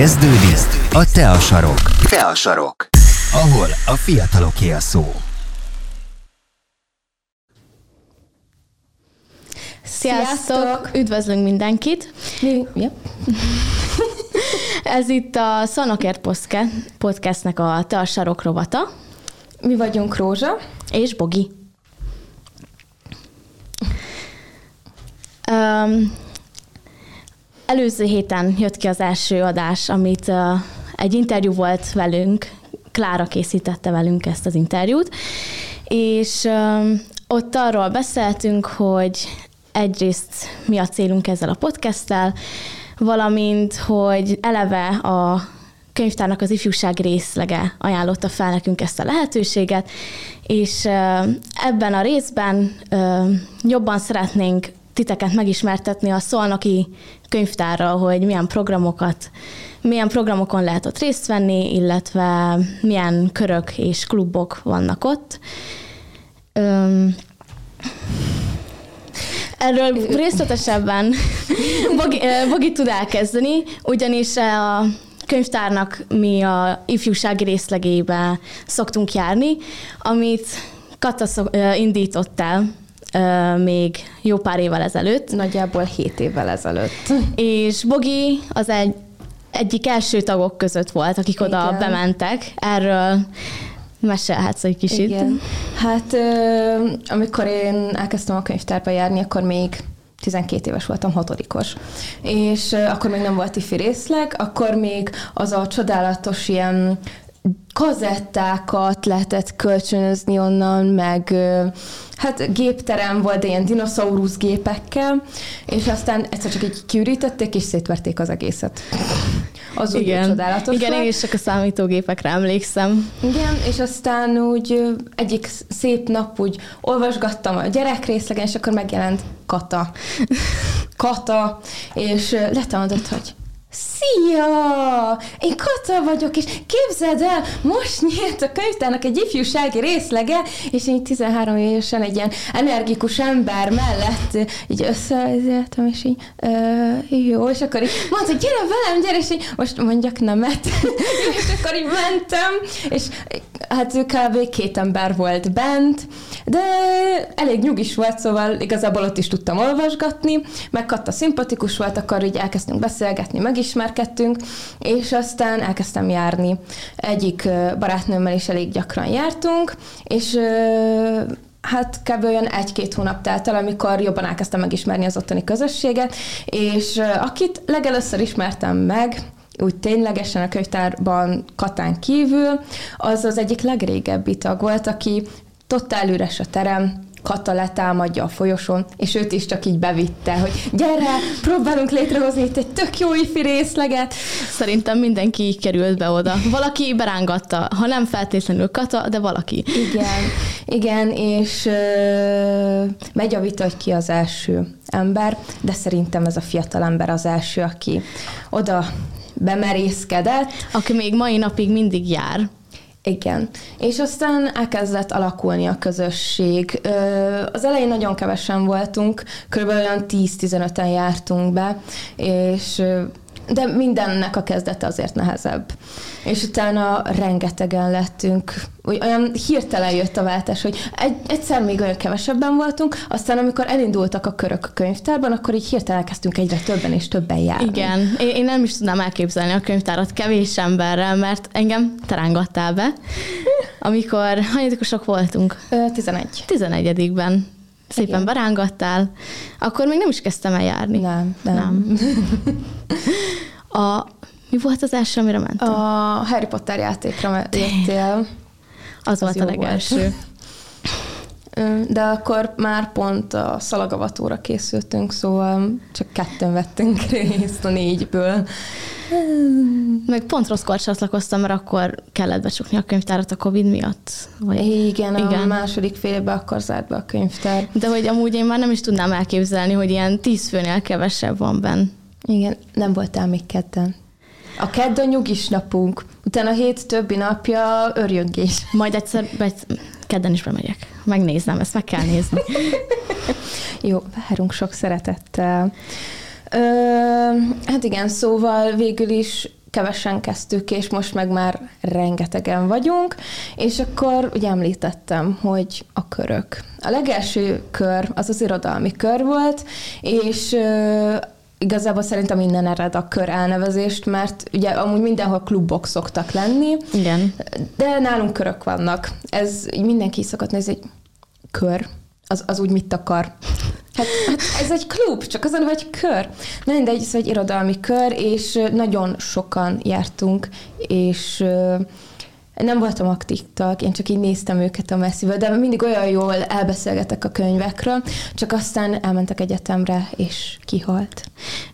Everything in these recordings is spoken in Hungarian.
Kezdődik a Te a sarok. Te a sarok. Ahol a fiataloké a szó. Sziasztok! Sziasztok! Üdvözlünk mindenkit! Yep. Ez itt a Szanokért podcastnek a Te a sarok rovata. Mi vagyunk Rózsa. És Bogi. Um, előző héten jött ki az első adás, amit egy interjú volt velünk, Klára készítette velünk ezt az interjút, és ott arról beszéltünk, hogy egyrészt mi a célunk ezzel a podcasttel, valamint, hogy eleve a könyvtárnak az ifjúság részlege ajánlotta fel nekünk ezt a lehetőséget, és ebben a részben jobban szeretnénk titeket megismertetni a Szolnoki könyvtárral, hogy milyen programokat, milyen programokon lehet ott részt venni, illetve milyen körök és klubok vannak ott. Öm, erről részletesebben Bogi, Bogi tud elkezdeni, ugyanis a könyvtárnak mi a ifjúsági részlegébe szoktunk járni, amit Kata indított el még jó pár évvel ezelőtt. Nagyjából hét évvel ezelőtt. És Bogi az egy, egyik első tagok között volt, akik Igen. oda bementek. Erről mesélhetsz egy kicsit. Igen. Hát amikor én elkezdtem a könyvtárba járni, akkor még 12 éves voltam, hatodikos. És akkor még nem volt ifi részleg, akkor még az a csodálatos ilyen kazettákat lehetett kölcsönözni onnan, meg hát gépterem volt, de ilyen dinoszaurusz gépekkel, és aztán egyszer csak így kiürítették, és szétverték az egészet. Az úgy Igen. csodálatos Igen, én is csak a számítógépekre emlékszem. Igen, és aztán úgy egyik szép nap úgy olvasgattam a gyerekrészlegen, és akkor megjelent Kata. Kata, és letámadott, hogy Szia! Én Kata vagyok, és képzeld el, most nyílt a könyvtárnak egy ifjúsági részlege, és én 13 évesen egy ilyen energikus ember mellett így összeértem, és így uh, jó, és akkor így mondta, gyere velem, gyere, és így most mondjak nemet. és akkor így mentem, és hát kb. két ember volt bent, de elég nyugis volt, szóval igazából ott is tudtam olvasgatni, meg Kata szimpatikus volt, akkor így elkezdtünk beszélgetni, megismerkedtünk, és aztán elkezdtem járni. Egyik barátnőmmel is elég gyakran jártunk, és hát kb. olyan egy-két hónap telt el, amikor jobban elkezdtem megismerni az ottani közösséget, és akit legelőször ismertem meg, úgy ténylegesen a könyvtárban Katán kívül, az az egyik legrégebbi tag volt, aki totál üres a terem, Kata letámadja a folyosón, és őt is csak így bevitte, hogy gyere, próbálunk létrehozni itt egy tök jó ifi részleget. Szerintem mindenki így került be oda. Valaki berángatta, ha nem feltétlenül Kata, de valaki. Igen, igen, és ö, megy a vita, hogy ki az első ember, de szerintem ez a fiatal ember az első, aki oda bemerészkedett. Aki még mai napig mindig jár. Igen. És aztán elkezdett alakulni a közösség. Az elején nagyon kevesen voltunk, kb. olyan 10-15-en jártunk be, és de mindennek a kezdete azért nehezebb. És utána rengetegen lettünk, olyan hirtelen jött a váltás, hogy egy, egyszer még olyan kevesebben voltunk, aztán amikor elindultak a körök a könyvtárban, akkor így hirtelen kezdtünk egyre többen és többen járni. Igen, én, én nem is tudnám elképzelni a könyvtárat kevés emberrel, mert engem terángattál be, amikor hanyadikosok voltunk? 11. 11-ben szépen Igen. berángattál, akkor még nem is kezdtem el járni. Nem, nem. nem. A, mi volt az első, amire mentem? A Harry Potter játékra jöttél. Az, az volt a legelső. De akkor már pont a szalagavatóra készültünk, szóval csak ketten vettünk részt a négyből. Meg pont rosszkor csatlakoztam, mert akkor kellett becsukni a könyvtárat a Covid miatt. Vagy... Igen, Igen, a második félbe akkor zárt be a könyvtár. De hogy amúgy én már nem is tudnám elképzelni, hogy ilyen tíz főnél kevesebb van benn. Igen, nem voltál még kedden. A kedd a nyugis napunk, utána a hét többi napja örjöngés. Majd egyszer kedden is bemegyek. Megnézem, ezt meg kell nézni. Jó, várunk sok szeretettel. Ö, hát igen, szóval végül is kevesen kezdtük, és most meg már rengetegen vagyunk, és akkor ugye említettem, hogy a körök. A legelső kör az az irodalmi kör volt, és igazából szerintem innen ered a kör elnevezést, mert ugye amúgy mindenhol klubok szoktak lenni. Igen. De nálunk körök vannak. Ez mindenki szokott nézni, hogy kör, az, az úgy mit akar. Hát, hát ez egy klub, csak azon, hogy kör. Na mindegy, ez egy irodalmi kör, és nagyon sokan jártunk, és nem voltam aktív tag, én csak így néztem őket a messzivel, de mindig olyan jól elbeszélgetek a könyvekről, csak aztán elmentek egyetemre, és kihalt.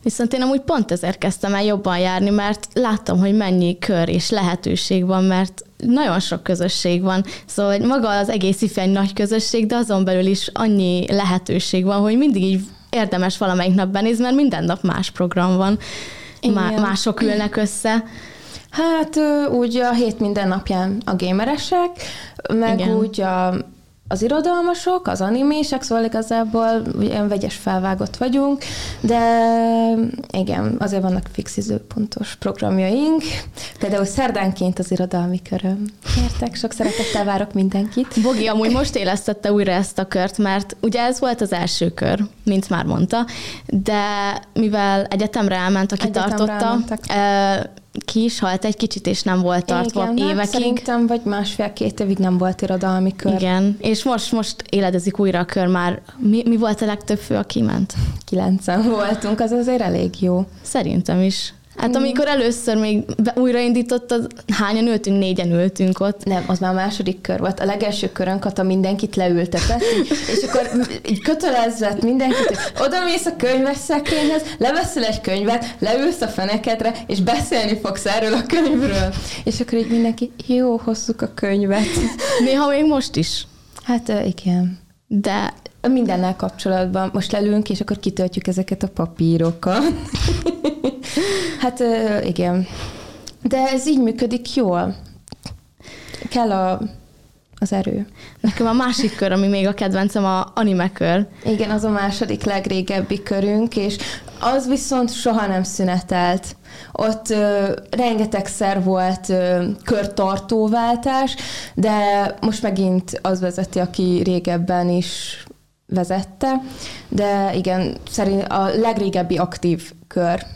Viszont én amúgy pont ezért kezdtem el jobban járni, mert láttam, hogy mennyi kör és lehetőség van, mert nagyon sok közösség van. Szóval maga az egész ifjány nagy közösség, de azon belül is annyi lehetőség van, hogy mindig így érdemes valamelyik nap benézni, mert minden nap más program van. Má- mások ülnek össze. Hát úgy a hét minden napján a gameresek, meg Igen. úgy a, az irodalmasok, az animések, szóval igazából ilyen vegyes felvágott vagyunk, de igen, azért vannak fix időpontos programjaink. Például szerdánként az irodalmi köröm. Értek, sok szeretettel várok mindenkit. Bogi amúgy most élesztette újra ezt a kört, mert ugye ez volt az első kör, mint már mondta, de mivel egyetemre elment, aki egyetemre tartotta, elmentek ki is halt egy kicsit, és nem volt tartva Igen, évekig. Hát szerintem vagy másfél-két évig nem volt irodalmi kör. Igen, és most, most éledezik újra a kör már. Mi, mi volt a legtöbb fő, aki ment? Kilencen voltunk, az azért elég jó. Szerintem is. Hát mm. amikor először még újraindítottad, hányan ültünk? Négyen ültünk ott. Nem, az már a második kör volt. A legelső körön Kata mindenkit leültetett, és akkor így kötelezett mindenkit, hogy oda mész a könyves szekrényhez, leveszel egy könyvet, leülsz a fenekedre, és beszélni fogsz erről a könyvről. És akkor így mindenki, jó, hozzuk a könyvet. Néha még most is. Hát igen. De mindennel kapcsolatban most lelünk, és akkor kitöltjük ezeket a papírokat. hát igen. De ez így működik jól. Kell a, az erő. Nekem a másik kör, ami még a kedvencem, a anime kör. Igen, az a második legrégebbi körünk, és az viszont soha nem szünetelt. Ott ö, rengetegszer volt ö, körtartóváltás, de most megint az vezeti, aki régebben is vezette, de igen, szerint a legrégebbi aktív kör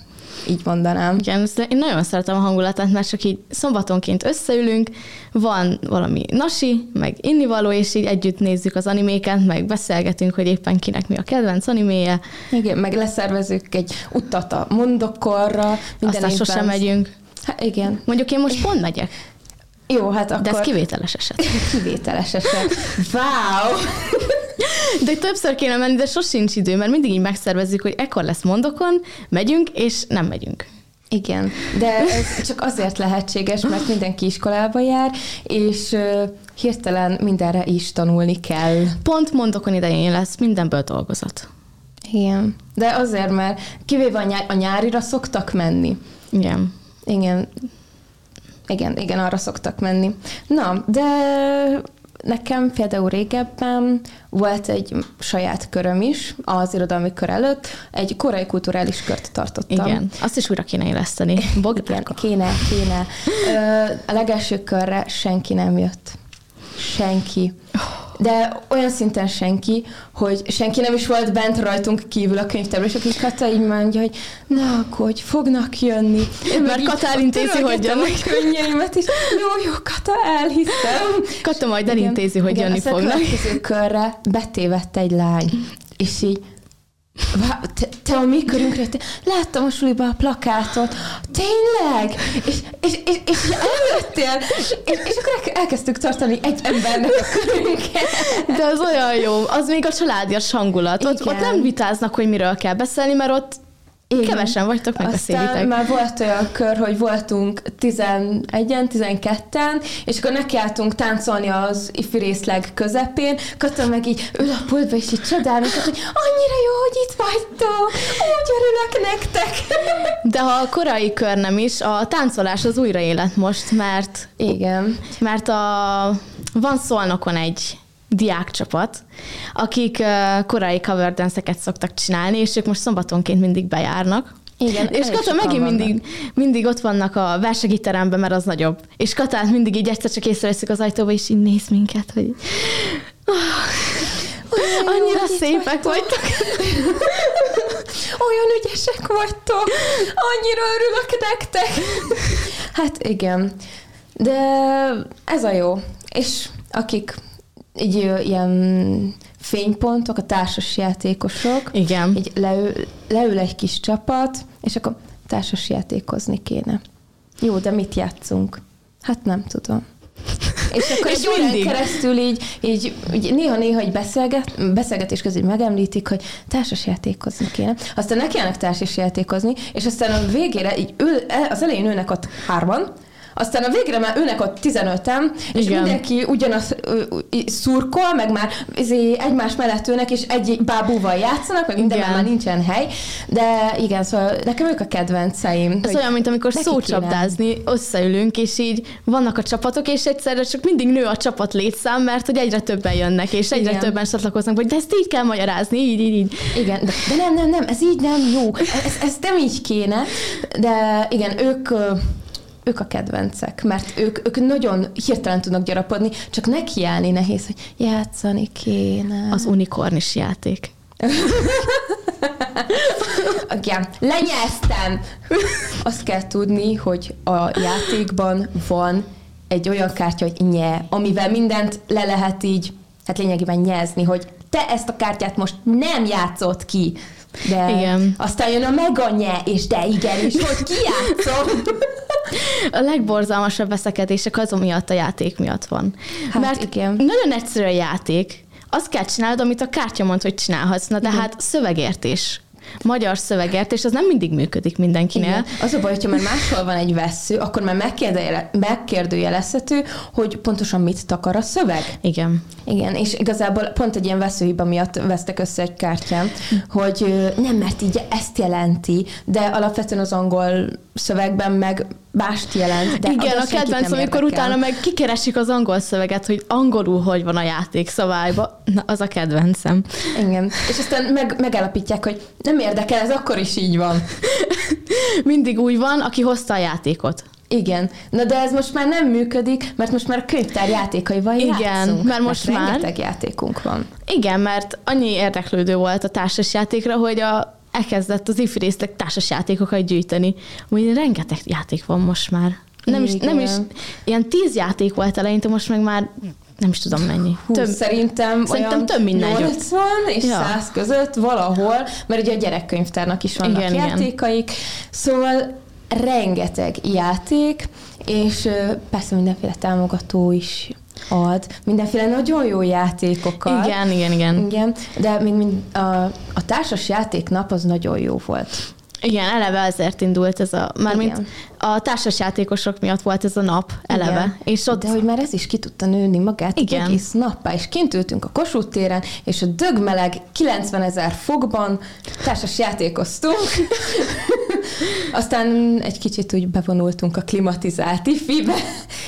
így mondanám. Igen, én nagyon szeretem a hangulatát, mert csak így szombatonként összeülünk, van valami nasi, meg innivaló, és így együtt nézzük az animéket, meg beszélgetünk, hogy éppen kinek mi a kedvenc animéje. Igen, meg leszervezünk egy utat a mondokorra. Minden Aztán sosem megyünk. Hát igen. Mondjuk én most pont megyek. Jó, hát akkor... De ez kivételes eset. kivételes eset. Wow! De többször kéne menni, de sosincs idő, mert mindig így megszervezzük, hogy ekkor lesz mondokon, megyünk, és nem megyünk. Igen, de ez csak azért lehetséges, mert mindenki iskolába jár, és hirtelen mindenre is tanulni kell. Pont mondokon idején lesz mindenből dolgozat. Igen, de azért, mert kivéve a, nyár, a nyárira szoktak menni. Igen. Igen. Igen, igen, arra szoktak menni. Na, de Nekem például régebben volt egy saját köröm is az irodalmi kör előtt, egy korai kulturális kört tartottam. Igen, azt is újra kéne éleszteni. Igen, kéne, kéne. A legelső körre senki nem jött. Senki de olyan szinten senki, hogy senki nem is volt bent rajtunk kívül a könyvtárban, és akik Kata így mondja, hogy na, akkor hogy fognak jönni. Én Mert Kata elintézi, hogy jönnek. a könnyeimet, és jó, jó, Kata, elhiszem. Kata majd elintézi, hogy igen, jönni fognak. Igen, a körre betévett egy lány, és így te, te a mi körünkre, te, láttam a suliba a plakátot, tényleg? És, és, és, és eljöttél, és, és akkor elkezdtük tartani egy embernek a körünket. De az olyan jó, az még a családias hangulat. Ott, ott nem vitáznak, hogy miről kell beszélni, mert ott igen. Kevesen vagytok, meg Aztán már volt olyan kör, hogy voltunk 11-en, 12-en, és akkor nekiálltunk táncolni az ifi részleg közepén, Kata meg így ül a pultba, és így csodálnak, hogy annyira jó, hogy itt vagytok, úgy örülök nektek. De ha a korai kör nem is, a táncolás az újra élet most, mert igen. Mert a, van Szolnokon egy diákcsapat, akik korai cover dance szoktak csinálni, és ők most szombatonként mindig bejárnak, Igen, És Kata megint vannak. mindig, mindig ott vannak a versegiteremben, mert az nagyobb. És Katát mindig így egyszer csak észreveszik az ajtóba, és így néz minket, hogy Olyan jó, annyira itt szépek vagytok. Olyan ügyesek vagytok! Annyira örülök nektek! Hát igen. De ez a jó. És akik így ilyen fénypontok, a társas játékosok, Igen. így leül, leül egy kis csapat, és akkor társas játékozni kéne. Jó, de mit játszunk? Hát nem tudom. És akkor És egy órán mindig. keresztül így, így, így néha-néha így beszélget, beszélgetés közül megemlítik, hogy társas játékozni kéne. Aztán nekiállnak társas játékozni, és aztán a végére így ül, az elején ülnek ott hárman, aztán a végre már ülnek ott 15-en, és Igen. mindenki ugyanaz szurkol, meg már izé egymás mellett ülnek, és egy bábúval játszanak, meg minden már nincsen hely. De igen, szóval nekem ők a kedvenceim. Ez olyan, mint amikor szócsapdázni, összeülünk, és így vannak a csapatok, és egyszerre csak mindig nő a csapat létszám, mert hogy egyre többen jönnek, és egyre Igen. többen csatlakoznak, hogy de ezt így kell magyarázni, így, így, így. Igen, de, de nem, nem, nem, ez így nem jó. Ez, ez nem így kéne. De igen, ők, ők a kedvencek, mert ők, ők nagyon hirtelen tudnak gyarapodni, csak nekiállni nehéz, hogy játszani kéne. Az unikornis játék. Igen, lenyeztem! Azt kell tudni, hogy a játékban van egy olyan kártya, hogy nye, amivel mindent le lehet így, hát lényegében nyezni, hogy te ezt a kártyát most nem játszott ki. De Igen. aztán jön a mega nye, és de igen, és hogy ki játszom. A legborzalmasabb veszekedések az miatt a játék miatt van. Hát Mert igen. nagyon egyszerű a játék. Azt kell csinálod, amit a kártya mond, hogy csinálhatsz. Na de hát szövegértés. Magyar szövegértés, az nem mindig működik mindenkinél. Igen. Az a baj, hogyha már máshol van egy vesző, akkor már megkérdőjele- megkérdőjelezhető, hogy pontosan mit takar a szöveg. Igen. Igen, és igazából pont egy ilyen veszőhiba miatt vesztek össze egy kártyán, hogy nem, mert így ezt jelenti, de alapvetően az angol szövegben meg mást jelent. De Igen, a kedvenc, amikor utána meg kikeresik az angol szöveget, hogy angolul hogy van a játék szabályban. Na, az a kedvencem. Igen, és aztán meg, megállapítják, hogy nem érdekel, ez akkor is így van. Mindig úgy van, aki hozta a játékot. Igen, na de ez most már nem működik, mert most már a könyvtár játékaival Igen, játszunk. mert most már- rengeteg játékunk van. Igen, mert annyi érdeklődő volt a társasjátékra, hogy a, elkezdett az ifi részleg társasjátékokat gyűjteni. Úgy rengeteg játék van most már. Nem is, nem is, ilyen tíz játék volt eleinte, most meg már nem is tudom mennyi. Hú, több, szerintem, szerintem olyan több mint 80 és Ja. 100 között valahol, mert ugye a gyerekkönyvtárnak is vannak Igen, igen, igen. játékaik, szóval rengeteg játék, és persze mindenféle támogató is ad, mindenféle nagyon jó játékokat. Igen, igen, igen. Igen, de még mind a, a társas játéknap az nagyon jó volt. Igen, eleve ezért indult ez a, mármint Igen. a társasjátékosok miatt volt ez a nap eleve. Igen. És ott De hogy már ez is ki tudta nőni magát Igen. egész nappá, és kint ültünk a Kossuth téren, és a dögmeleg 90 ezer fokban társas játékoztunk. Aztán egy kicsit úgy bevonultunk a klimatizált ifibe,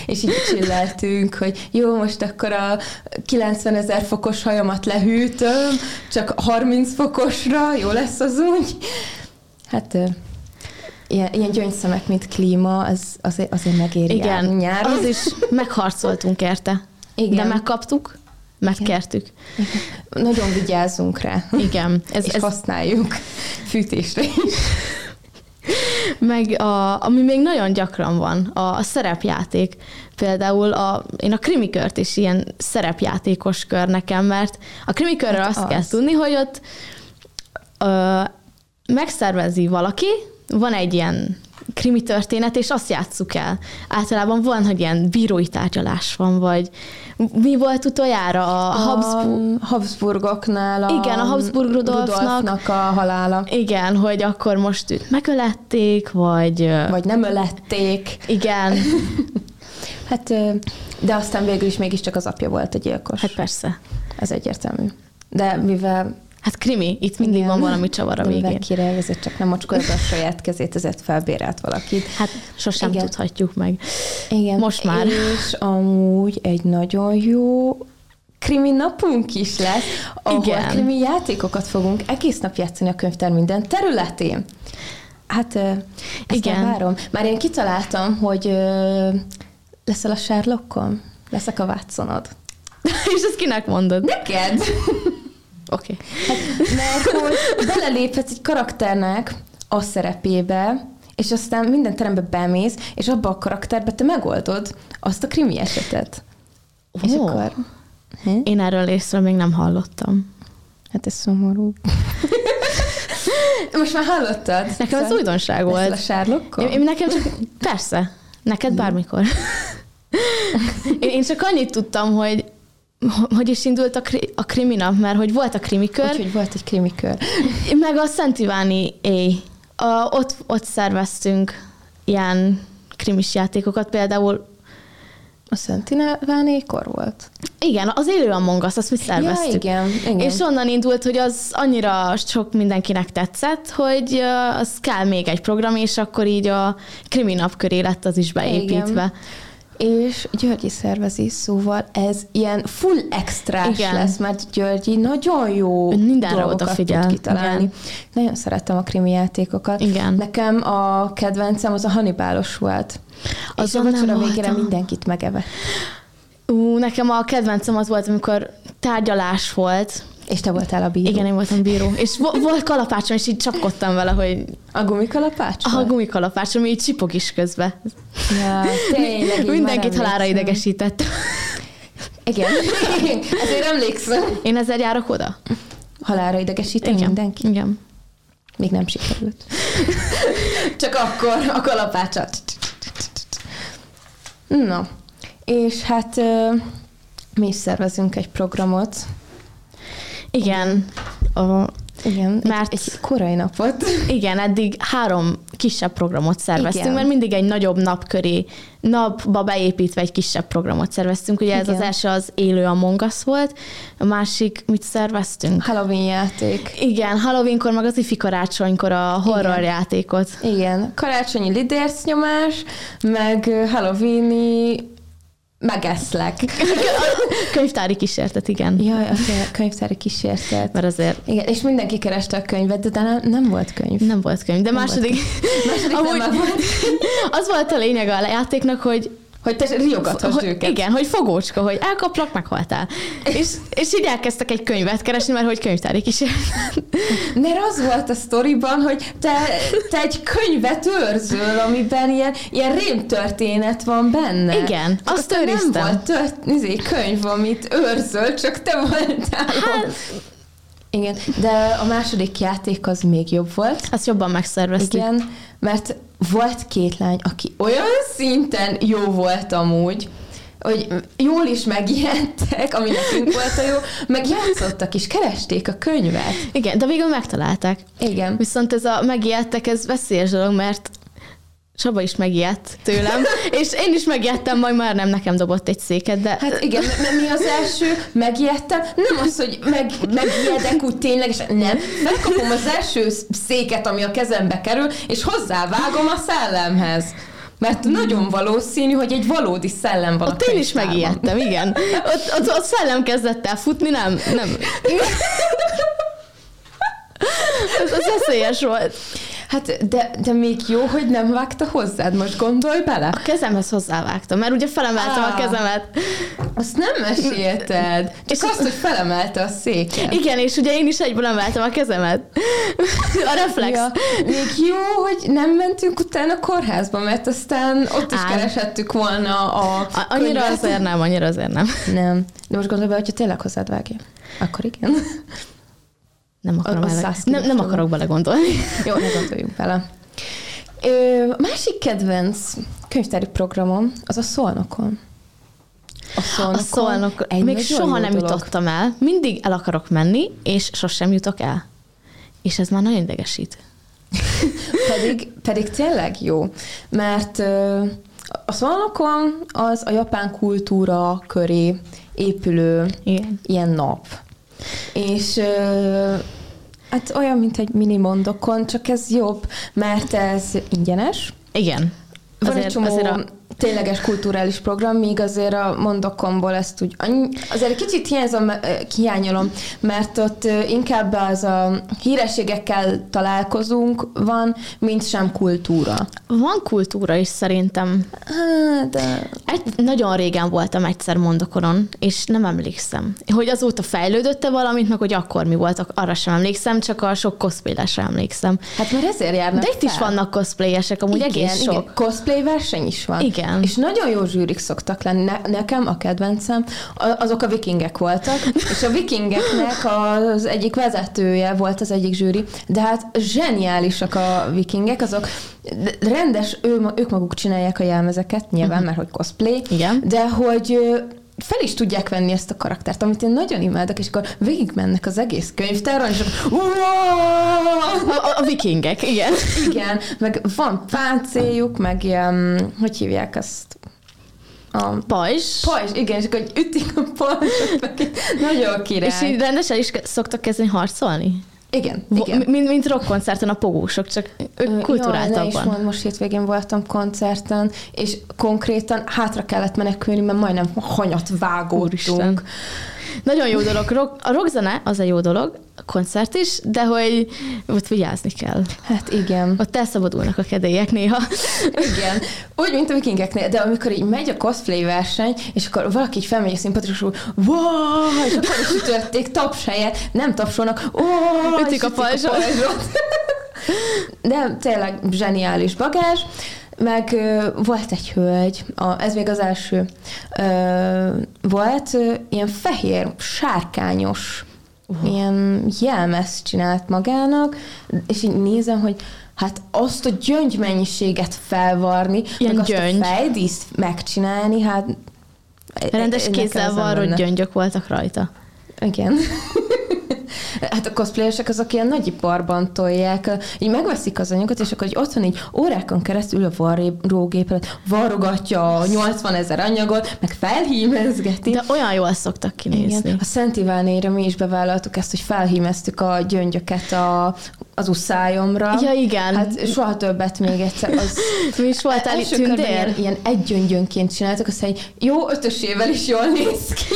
és így csilleltünk, hogy jó, most akkor a 90 ezer fokos hajamat lehűtöm, csak 30 fokosra, jó lesz az úgy. Hát ilyen, ilyen gyöngyszemek, mint klíma, az azért, azért megéri igen, nyáron. az is megharcoltunk érte. Igen. De megkaptuk, megkertük. Nagyon vigyázzunk rá. Igen. Ez, és ez, használjuk fűtésre is. meg a, ami még nagyon gyakran van, a, a szerepjáték. Például a, én a krimikört is ilyen szerepjátékos kör nekem, mert a krimikörről Hát azt az. kell tudni, hogy ott ö, megszervezi valaki, van egy ilyen krimi történet, és azt játsszuk el. Általában van, hogy ilyen bírói tárgyalás van, vagy mi volt utoljára a Habsburg... A Habsburgoknál a, Igen, a Habsburg Rudolfnak- Rudolfnak a halála. Igen, hogy akkor most őt megölették, vagy... Vagy nem ölették. Igen, Hát, de aztán végül is mégiscsak az apja volt a gyilkos. Hát, persze. ez egyértelmű. De mivel... Hát krimi, itt mindig igen, van valami csavar a végén. kirevezett, csak nem mocskolta a saját kezét, ezért felbérelt valakit. Hát sosem Igen. tudhatjuk meg. Igen. Most már. És amúgy egy nagyon jó krimi napunk is lesz, ahol Igen. krimi játékokat fogunk egész nap játszani a könyvtár minden területén. Hát ezt Igen. Várom. Már én kitaláltam, hogy ö, leszel a Sherlockon? Leszek a Watsonod. És ezt kinek mondod? Neked? Oké. Okay. Hát, mert hogy beleléphetsz egy karakternek a szerepébe, és aztán minden terembe bemész, és abba a karakterbe te megoldod azt a krimi esetet. És Ó. akkor... Hm? Én erről észre még nem hallottam. Hát ez szomorú. Most már hallottad? Nekem ez újdonság Leszel a volt. Sherlockon? Én, én nekem csak, persze, neked bármikor. Én, én csak annyit tudtam, hogy hogy is indult a, kri, a kriminap, mert hogy volt a krimikör, Úgyhogy volt egy krimikör. meg a Szent Iváni éj. A, ott, ott szerveztünk ilyen krimis játékokat, például A Szent Ivánékor volt? igen, az élő Among Us, azt mi szerveztük. Ja, igen, igen. És onnan indult, hogy az annyira sok mindenkinek tetszett, hogy az kell még egy program, és akkor így a kriminap köré lett az is beépítve. Igen. És Györgyi szervezi, szóval ez ilyen full extrás Igen. Igen. lesz, mert Györgyi nagyon jó mindenre odafigyel, tud kitalálni. igen. Nagyon szerettem a krimi játékokat. Igen. Nekem a kedvencem az a Hannibalos volt. és a vacsora végére voltam. mindenkit megevett. Ú, nekem a kedvencem az volt, amikor tárgyalás volt. És te voltál a bíró. Igen, én voltam bíró. És vo- volt kalapácsom, és így csapkodtam vele, hogy A gumikalapács? a volt? gumikalapácsom így csipog is közbe. Ja, tényleg, Mindenkit halára idegesített. Igen, ezért emlékszem. Én ezzel járok oda? Halára idegesíteni Igen. mindenki? Igen. Még nem sikerült. Csak akkor a kalapácsat. Na, és hát mi is szervezünk egy programot. Igen. A, Igen, Mert- egy, egy korai napot. Igen, eddig három kisebb programot szerveztünk, Igen. mert mindig egy nagyobb nap köré, napba beépítve egy kisebb programot szerveztünk. Ugye ez Igen. az első az élő Among Us volt, a másik mit szerveztünk? Halloween játék. Igen, Halloweenkor, meg az ifi karácsonykor a horror Igen. játékot. Igen, karácsonyi lidérc nyomás, meg halloweeni megeszlek. Könyvtári kísértet, igen. Jaj, a könyvtári kísértet. Mert azért Igen, és mindenki kereste a könyvet, de nem, nem volt könyv. nem volt könyv. De Nem második, Második amúgy nem volt. az volt a lényeg a játéknak, hogy Hogy te riogathasd hogy, őket. igen, hogy fogócska, hogy elkaplak, meghaltál. és, és így elkezdtek egy könyvet keresni, mert hogy könyvtári kísérlet. Mert az volt a sztoriban, hogy te, te egy könyvet őrzöl, amiben ilyen, ilyen rémtörténet van benne. Igen, Csak azt aztán nem őriztem. volt tört, izé, könyv, amit őrzöl, csak te voltál. Hát... Igen, de a második játék az még jobb volt. Azt jobban megszerveztük. Igen, mert volt két lány, aki olyan szinten jó volt amúgy, hogy jól is megijedtek, ami nekünk volt a jó, meg játszottak is, keresték a könyvet. Igen, de végül megtalálták. Igen. Viszont ez a megijedtek, ez veszélyes dolog, mert Csaba is megijedt tőlem, és én is megijedtem, majd már nem nekem dobott egy széket, de Hát igen, mert mi az első, megijedtem, nem az, hogy meg, megijedek úgy tényleg, és nem, megkapom az első széket, ami a kezembe kerül, és hozzávágom a szellemhez. Mert nagyon valószínű, hogy egy valódi szellem van ott én is megijedtem, igen. Ott, ott, ott szellem kezdett el futni, nem, nem. Ez, az veszélyes volt. Hát, de, de még jó, hogy nem vágta hozzád, most gondolj bele. A kezemhez hozzávágtam, mert ugye felemeltem a Á. kezemet. Azt nem mesélted. Csak És- azt, hogy felemelte a széket. Igen, és ugye én is egyből emeltem a kezemet. A reflex. Ja, még jó, hogy nem mentünk utána a kórházba, mert aztán ott is Á. kereshettük volna a A- Annyira könyvet. azért nem, annyira azért nem. Nem. De most gondolj be, hogyha tényleg hozzád vágja. Akkor igen. Nem akarom, ele... nem, nem akarok belegondolni. Jó, ne gondoljunk bele. Ö, másik kedvenc könyvtári programom az a Szolnokon. A Szolnokon. A szolnok, egy még soha nem dolog. jutottam el. Mindig el akarok menni, és sosem jutok el. És ez már nagyon idegesít. Pedig, pedig tényleg jó, mert ö, a Szolnokon az a japán kultúra köré épülő Igen. ilyen nap. És hát olyan, mint egy mini mondokon, csak ez jobb, mert ez ingyenes. Igen. Van Azért, egy csomó azért a... tényleges kulturális program, míg azért a mondokomból ezt úgy, azért kicsit hiányzom, hiányolom, mert ott inkább az a hírességekkel találkozunk van, mint sem kultúra. Van kultúra is szerintem. De... Egy, nagyon régen voltam egyszer mondokoron, és nem emlékszem. Hogy azóta fejlődötte valamit, meg hogy akkor mi volt, arra sem emlékszem, csak a sok cosplayesre emlékszem. Hát mert ezért járnak De itt fel. is vannak cosplayesek, amúgy igen, egész sok. Igen, cosplay verseny is van. Igen. És nagyon jó zsűrik szoktak lenni. Ne, nekem a kedvencem, azok a vikingek voltak, és a vikingeknek az egyik vezetője volt az egyik zsűri, de hát zseniálisak a vikingek, azok rendes, ő, ők maguk csinálják a jelmezeket, nyilván, uh-huh. mert hogy cosplay, Igen. de hogy fel is tudják venni ezt a karaktert, amit én nagyon imádok, és akkor végigmennek az egész könyvtáron, és akkor a, a vikingek, igen. Igen, meg van páncéljuk, meg ilyen, hogy hívják azt? A pajzs. Pajzs, igen, és akkor ütik a pajzsot, nagyon király. És így rendesen is szoktak kezdeni harcolni? Igen, igen. Mint, mint rockkoncerten a pogósok, csak ők kulturáltabban. Jaj, most hétvégén voltam koncerten, és konkrétan hátra kellett menekülni, mert majdnem hanyat vágódtunk. Úristen. Nagyon jó dolog. A rockzene az egy jó dolog, a koncert is, de hogy ott vigyázni kell. Hát igen. Ott elszabadulnak a kedélyek néha. Igen. Úgy, mint a vikingeknél, de amikor így megy a cosplay verseny, és akkor valaki így felmegy a színpadra, és úgy, wow, és akkor is ütötték taps helyet, nem tapsolnak, wow, ütik a pajzsot. De tényleg zseniális bagázs. Meg ö, volt egy hölgy, a, ez még az első, ö, volt ö, ilyen fehér, sárkányos, uh-huh. ilyen jelmezt csinált magának, és így nézem, hogy hát azt a gyöngy mennyiséget felvarni, ilyen meg gyöngy. azt a fejdíszt megcsinálni, hát Rendes kézzel varrott gyöngyök voltak rajta. Igen. Hát a cosplayesek azok ilyen nagyiparban tolják, így megveszik az anyagot, és akkor ott van így órákon keresztül a varrógépet, varrogatja a 80 ezer anyagot, meg felhímezgeti. De olyan jól szoktak kinézni. Igen. A Szent Ivánére mi is bevállaltuk ezt, hogy felhímeztük a gyöngyöket a az uszályomra. Ja, igen. Hát soha többet még egyszer. Az Mi is voltál itt tündér? Ilyen, ilyen egy gyöngyönként csináltak, azt egy jó ötösével is jól néz ki.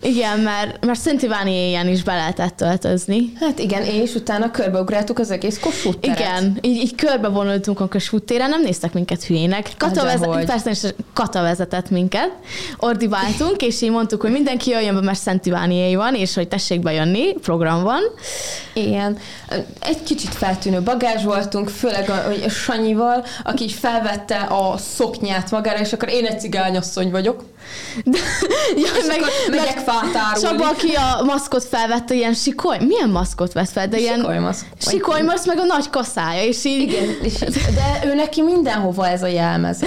Igen, mert, mert Szent Iváni éjjel is be lehetett töltözni. Hát igen, és utána körbeugráltuk az egész Kossuth teret. Igen, így, így körbevonultunk a Kossuth téren, nem néztek minket hülyének. Kata, hát, vezet, persze, és Kata vezetett minket. Ordibáltunk, és így mondtuk, hogy mindenki jöjjön be, mert Szent Iváni éj van, és hogy tessék bejönni, program van. Igen. Egy kicsit feltűnő bagázs voltunk, főleg a, a Sanyival, aki így felvette a szoknyát magára, és akkor én egy cigányasszony vagyok. De, ja, és meg, megyek fát árulni. Csaba, aki a maszkot felvette, ilyen sikoly, milyen maszkot vett fel? De ilyen Sikolymaszk. Sikolymaszk, meg a nagy kaszája, és így... Igen, és, de ő neki mindenhova ez a jelmeze.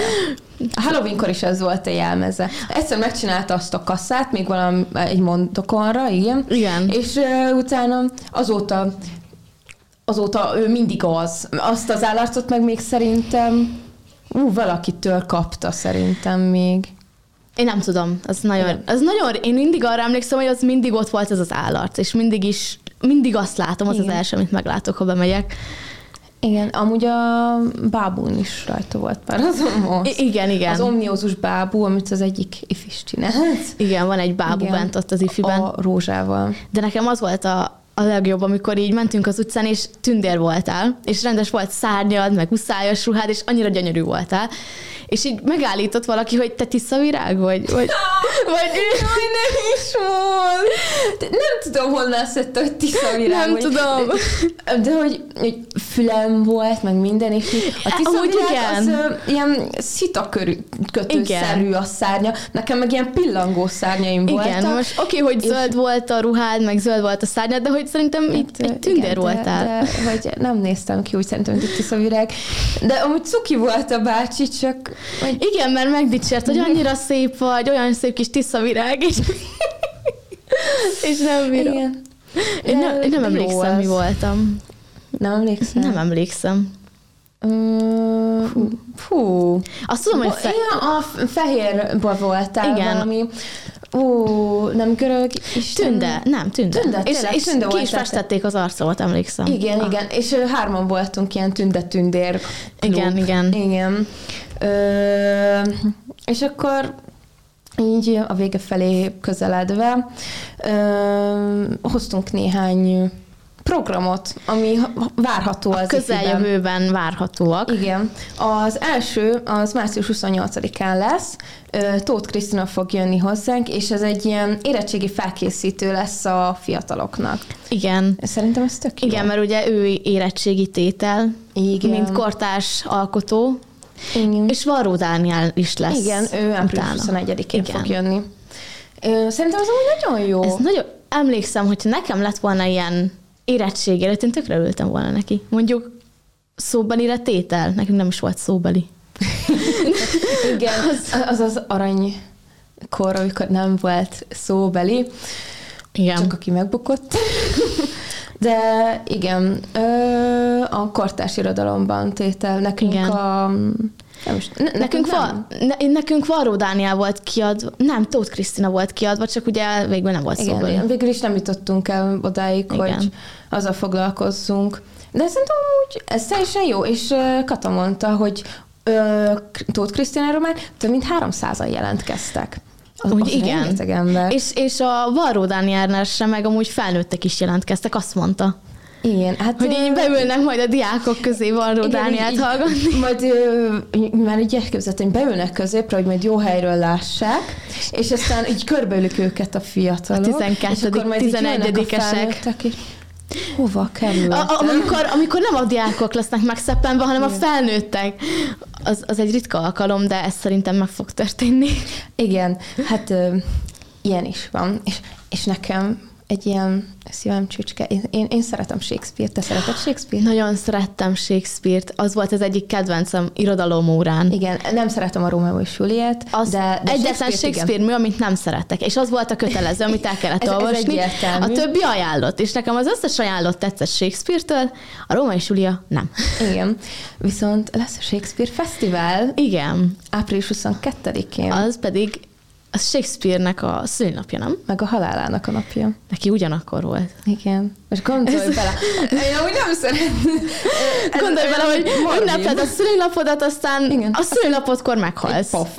A Halloweenkor is ez volt a jelmeze. Egyszer megcsinálta azt a kasszát, még valami egy mondokonra, igen. Igen. És uh, utána azóta azóta ő mindig az. Azt az állarcot meg még szerintem ú, valakitől kapta szerintem még. Én nem tudom, az nagyon, az nagyon, én mindig arra emlékszem, hogy az mindig ott volt ez az állarc, és mindig is, mindig azt látom, az Igen. az első, amit meglátok, ha bemegyek. Igen, amúgy a bábún is rajta volt pár az I- igen, igen. Az omniózus bábú, amit az egyik ifis csinált. Igen, van egy bábú igen, bent ott az ifiben. A rózsával. De nekem az volt a, a legjobb, amikor így mentünk az utcán, és tündér voltál, és rendes volt szárnyad, meg uszályos ruhád, és annyira gyönyörű voltál, és így megállított valaki, hogy te tiszavirág vagy? Vagy, vagy Jaj, nem is mond! Nem tudom, honnan szedte, hogy tiszavirág Nem vagy. tudom. De, de hogy, hogy fülem volt, meg minden, és a tiszavirág az ö, ilyen szitakötőszerű a szárnya. Nekem meg ilyen pillangó szárnyaim igen, voltak. Igen, most oké, okay, hogy zöld volt a ruhád, meg zöld volt a szárnyad, de hogy szerintem hát, itt egy tündér igen, voltál. De, de, vagy nem néztem ki úgy szerintem, hogy tiszavirág. De amúgy cuki volt a bácsi, csak vagy... Igen, mert megdicsért, hogy annyira szép vagy, olyan szép kis tiszta virág, és, és nem bírom. Igen. Én, nem, én nem emlékszem, mi voltam. Nem emlékszem? Nem emlékszem. Fú. fú. Azt tudom, hogy... Fe... a fehérba voltál Igen. valami. Ó, nem görög Isten. Tünde, nem, tünde. Tünde, és, tényleg, és tünde ki is festették az arcomat, emlékszem. Igen, ah. igen, és hárman voltunk ilyen tünde-tündér Igen, igen. Igen. Ö, és akkor így a vége felé közeledve ö, hoztunk néhány programot, ami várható az a közeljövőben várhatóak. Igen. Az első az március 28-án lesz. Tóth Krisztina fog jönni hozzánk, és ez egy ilyen érettségi felkészítő lesz a fiataloknak. Igen. Szerintem ez tök jó. Igen, mert ugye ő érettségi tétel, Igen. mint kortárs alkotó, igen. és Varó Dániel is lesz. Igen, ő április 21-én fog jönni. Szerintem az úgy nagyon jó. Ez nagyon, emlékszem, hogy nekem lett volna ilyen érettség előtt, én tökre ültem volna neki. Mondjuk szóbeli tétel, nekünk nem is volt szóbeli. Igen, az, az az arany kor, amikor nem volt szóbeli. Igen. Csak aki megbukott. De igen, a kortárs irodalomban tétel nekünk igen. a nem is, ne, nekünk, nem. ne, nekünk Varró Dániel volt kiadva, nem, Tóth Krisztina volt kiadva, csak ugye végül nem volt igen, szóval. végül is nem jutottunk el odáig, igen. hogy azzal foglalkozzunk. De szerintem úgy ez teljesen jó, és Kata mondta, hogy Tóth Krisztináról már több mint 300-an jelentkeztek. Az, úgy az igen. Ember. És, és a Varró Dánielnál sem, meg amúgy felnőttek is jelentkeztek, azt mondta. Igen, hát... Hogy így beülnek majd a diákok közé Varró Dániát hallgatni. Majd már így elképzeltem, hogy beülnek középre, hogy majd jó helyről lássák, és aztán így körbeülük őket a fiatalok. A 12 11-esek. Hova kerültem? A, amikor, amikor nem a diákok lesznek megszeppenve, hanem Igen. a felnőttek. Az, az egy ritka alkalom, de ez szerintem meg fog történni. Igen, hát ö, ilyen is van. És, és nekem egy ilyen szívem csücske. Én, én, én szeretem Shakespeare-t. Te szereted Shakespeare-t? Nagyon szerettem Shakespeare-t. Az volt az egyik kedvencem irodalom órán. Igen, nem szeretem a Romeo és Juliet, az de, de egyetlen Shakespeare, Shakespeare mű, amit nem szeretek. És az volt a kötelező, amit el kellett ez, olvasni. Ez a többi ajánlott, és nekem az összes ajánlott tetszett Shakespeare-től, a Romeo és Julia nem. Igen. Viszont lesz a Shakespeare Fesztivál. Igen. Április 22-én. Az pedig az Shakespeare-nek a szülnapja, nem? Meg a halálának a napja. Neki ugyanakkor volt. Igen. Most gondolj Ez... bele. Én amúgy nem szeretném. Gondolj bele, hogy ünnepled a szülinapodat, aztán Igen. a szülinapotkor meghalsz. Pof.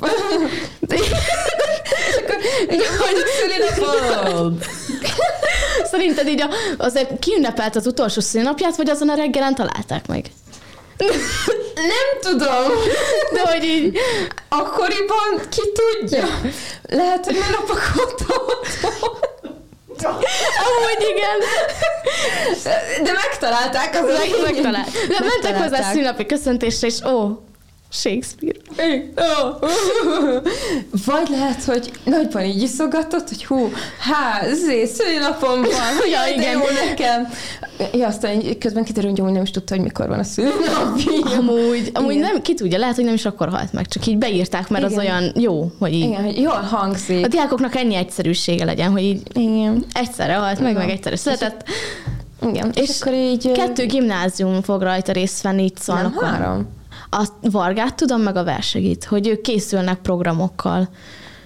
hogy szülinapod? Szerinted így a, azért ki ünnepelt az utolsó szülinapját, vagy azon a reggelen találták meg? Nem tudom. De hogy így... Akkoriban ki tudja. Lehet, hogy nem napakodott. Amúgy igen. De megtalálták az Meg, megtalált. De mentek hozzá szülnapi köszöntésre, és ó, Shakespeare. Vagy lehet, hogy nagyban így iszogatott, hogy hú, hát, szülinapom van, ja, igen. jó nekem. Ja, aztán közben kiderül, hogy nem is tudta, hogy mikor van a szülinapja. Amúgy, amúgy nem, ki tudja, lehet, hogy nem is akkor halt meg, csak így beírták, mert igen. az olyan jó, hogy így. Igen, hogy jól hangzik. A diákoknak ennyi egyszerűsége legyen, hogy így igen. egyszerre halt meg, meg egyszerre született. Igen, és, és akkor így... Kettő gimnázium fog rajta részt venni itt szólnak. Nem, három. A Vargát tudom, meg a Versegit, hogy ők készülnek programokkal.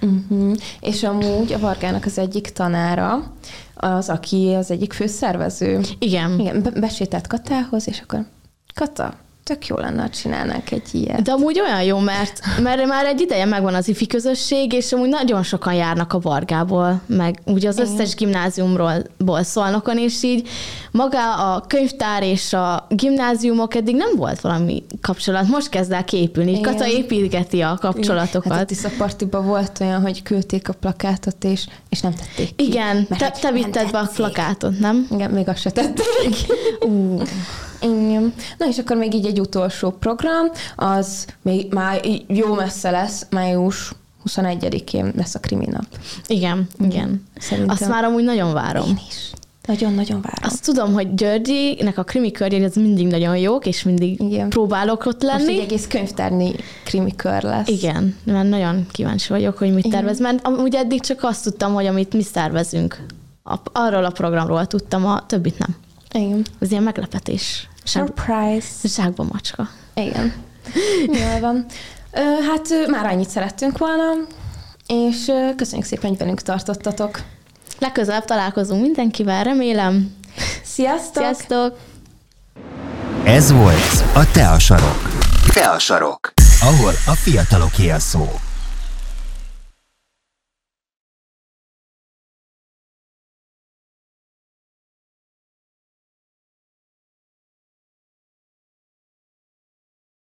Uh-huh. És amúgy a Vargának az egyik tanára, az, aki az egyik főszervező. Igen. Igen, be- besételt Katához, és akkor Kata, tök jó lenne, ha csinálnánk egy ilyet. De amúgy olyan jó, mert, mert már egy ideje megvan az ifi közösség, és amúgy nagyon sokan járnak a Vargából, meg ugye az összes gimnáziumról szólnokon, és így maga a könyvtár és a gimnáziumok eddig nem volt valami kapcsolat. Most kezd el képülni. Igen. Kata építgeti a kapcsolatokat. Hát a Tiszapartiba volt olyan, hogy küldték a plakátot, és, és nem tették ki. Igen, te, te vitted be a plakátot, nem? Igen, még azt se tették. Uh. Igen. Na és akkor még így egy utolsó program, az még már jó messze lesz, május 21-én lesz a krimi nap. Igen, igen. Szerintem. Azt már amúgy nagyon várom. Én is. Nagyon-nagyon várom. Azt tudom, hogy Györgyinek a krimi körjei az mindig nagyon jók, és mindig Igen. próbálok ott lenni. Most egy egész könyvtárni krimi kör lesz. Igen, mert nagyon kíváncsi vagyok, hogy mit Igen. tervez, mert amúgy eddig csak azt tudtam, hogy amit mi szervezünk, arról a programról tudtam, a többit nem. Igen. Ez ilyen meglepetés. Surprise. Zsákba macska. Igen. Jól van. Hát már annyit szerettünk volna, és köszönjük szépen, hogy velünk tartottatok. Legközelebb találkozunk mindenkivel, remélem. Sziasztok! Sziasztok! Ez volt a Te a Sarok. Te a Sarok. ahol a fiataloké a szó.